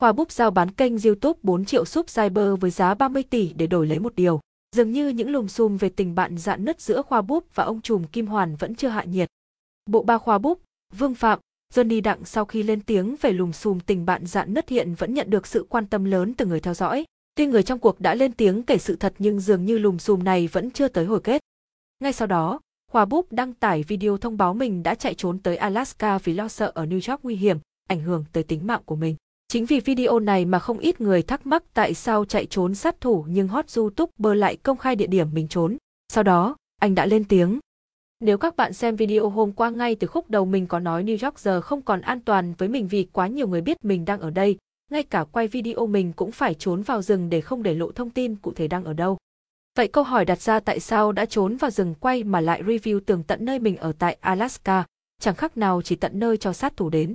Khoa Búp giao bán kênh YouTube 4 triệu subscriber với giá 30 tỷ để đổi lấy một điều. Dường như những lùm xùm về tình bạn dạn nứt giữa Khoa Búp và ông trùm Kim Hoàn vẫn chưa hạ nhiệt. Bộ ba Khoa Búp, Vương Phạm, Johnny Đặng sau khi lên tiếng về lùm xùm tình bạn dạn nứt hiện vẫn nhận được sự quan tâm lớn từ người theo dõi. Tuy người trong cuộc đã lên tiếng kể sự thật nhưng dường như lùm xùm này vẫn chưa tới hồi kết. Ngay sau đó, Khoa Búp đăng tải video thông báo mình đã chạy trốn tới Alaska vì lo sợ ở New York nguy hiểm, ảnh hưởng tới tính mạng của mình. Chính vì video này mà không ít người thắc mắc tại sao chạy trốn sát thủ nhưng hot YouTuber lại công khai địa điểm mình trốn. Sau đó, anh đã lên tiếng. Nếu các bạn xem video hôm qua ngay từ khúc đầu mình có nói New York giờ không còn an toàn với mình vì quá nhiều người biết mình đang ở đây, ngay cả quay video mình cũng phải trốn vào rừng để không để lộ thông tin cụ thể đang ở đâu. Vậy câu hỏi đặt ra tại sao đã trốn vào rừng quay mà lại review tường tận nơi mình ở tại Alaska, chẳng khác nào chỉ tận nơi cho sát thủ đến.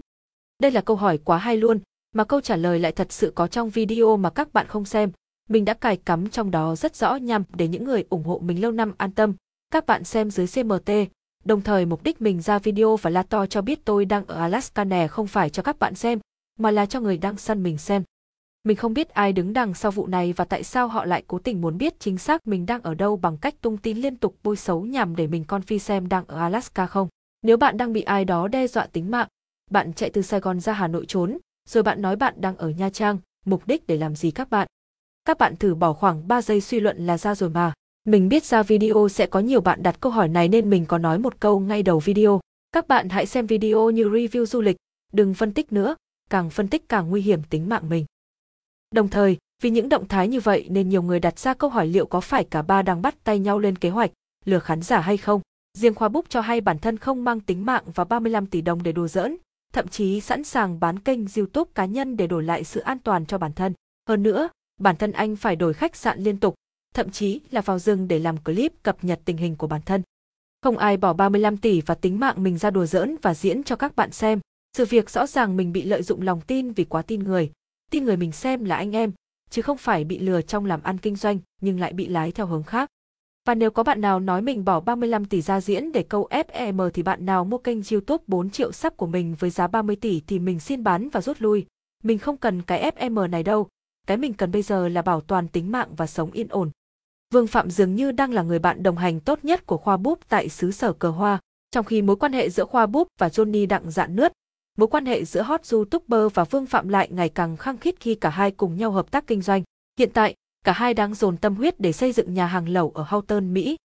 Đây là câu hỏi quá hay luôn, mà câu trả lời lại thật sự có trong video mà các bạn không xem. Mình đã cài cắm trong đó rất rõ nhằm để những người ủng hộ mình lâu năm an tâm. Các bạn xem dưới CMT, đồng thời mục đích mình ra video và la to cho biết tôi đang ở Alaska nè không phải cho các bạn xem, mà là cho người đang săn mình xem. Mình không biết ai đứng đằng sau vụ này và tại sao họ lại cố tình muốn biết chính xác mình đang ở đâu bằng cách tung tin liên tục bôi xấu nhằm để mình con phi xem đang ở Alaska không. Nếu bạn đang bị ai đó đe dọa tính mạng, bạn chạy từ Sài Gòn ra Hà Nội trốn, rồi bạn nói bạn đang ở Nha Trang, mục đích để làm gì các bạn? Các bạn thử bỏ khoảng 3 giây suy luận là ra rồi mà. Mình biết ra video sẽ có nhiều bạn đặt câu hỏi này nên mình có nói một câu ngay đầu video. Các bạn hãy xem video như review du lịch, đừng phân tích nữa, càng phân tích càng nguy hiểm tính mạng mình. Đồng thời, vì những động thái như vậy nên nhiều người đặt ra câu hỏi liệu có phải cả ba đang bắt tay nhau lên kế hoạch, lừa khán giả hay không. Riêng Khoa Búc cho hay bản thân không mang tính mạng và 35 tỷ đồng để đùa giỡn, thậm chí sẵn sàng bán kênh YouTube cá nhân để đổi lại sự an toàn cho bản thân. Hơn nữa, bản thân anh phải đổi khách sạn liên tục, thậm chí là vào rừng để làm clip cập nhật tình hình của bản thân. Không ai bỏ 35 tỷ và tính mạng mình ra đùa giỡn và diễn cho các bạn xem. Sự việc rõ ràng mình bị lợi dụng lòng tin vì quá tin người, tin người mình xem là anh em, chứ không phải bị lừa trong làm ăn kinh doanh nhưng lại bị lái theo hướng khác. Và nếu có bạn nào nói mình bỏ 35 tỷ ra diễn để câu FEM thì bạn nào mua kênh YouTube 4 triệu sắp của mình với giá 30 tỷ thì mình xin bán và rút lui. Mình không cần cái FEM này đâu, cái mình cần bây giờ là bảo toàn tính mạng và sống yên ổn. Vương Phạm dường như đang là người bạn đồng hành tốt nhất của Khoa Búp tại xứ sở cờ hoa, trong khi mối quan hệ giữa Khoa Búp và Johnny đặng dạn nứt, mối quan hệ giữa hot YouTuber và Vương Phạm lại ngày càng khăng khít khi cả hai cùng nhau hợp tác kinh doanh. Hiện tại, cả hai đang dồn tâm huyết để xây dựng nhà hàng lẩu ở Houghton, Mỹ.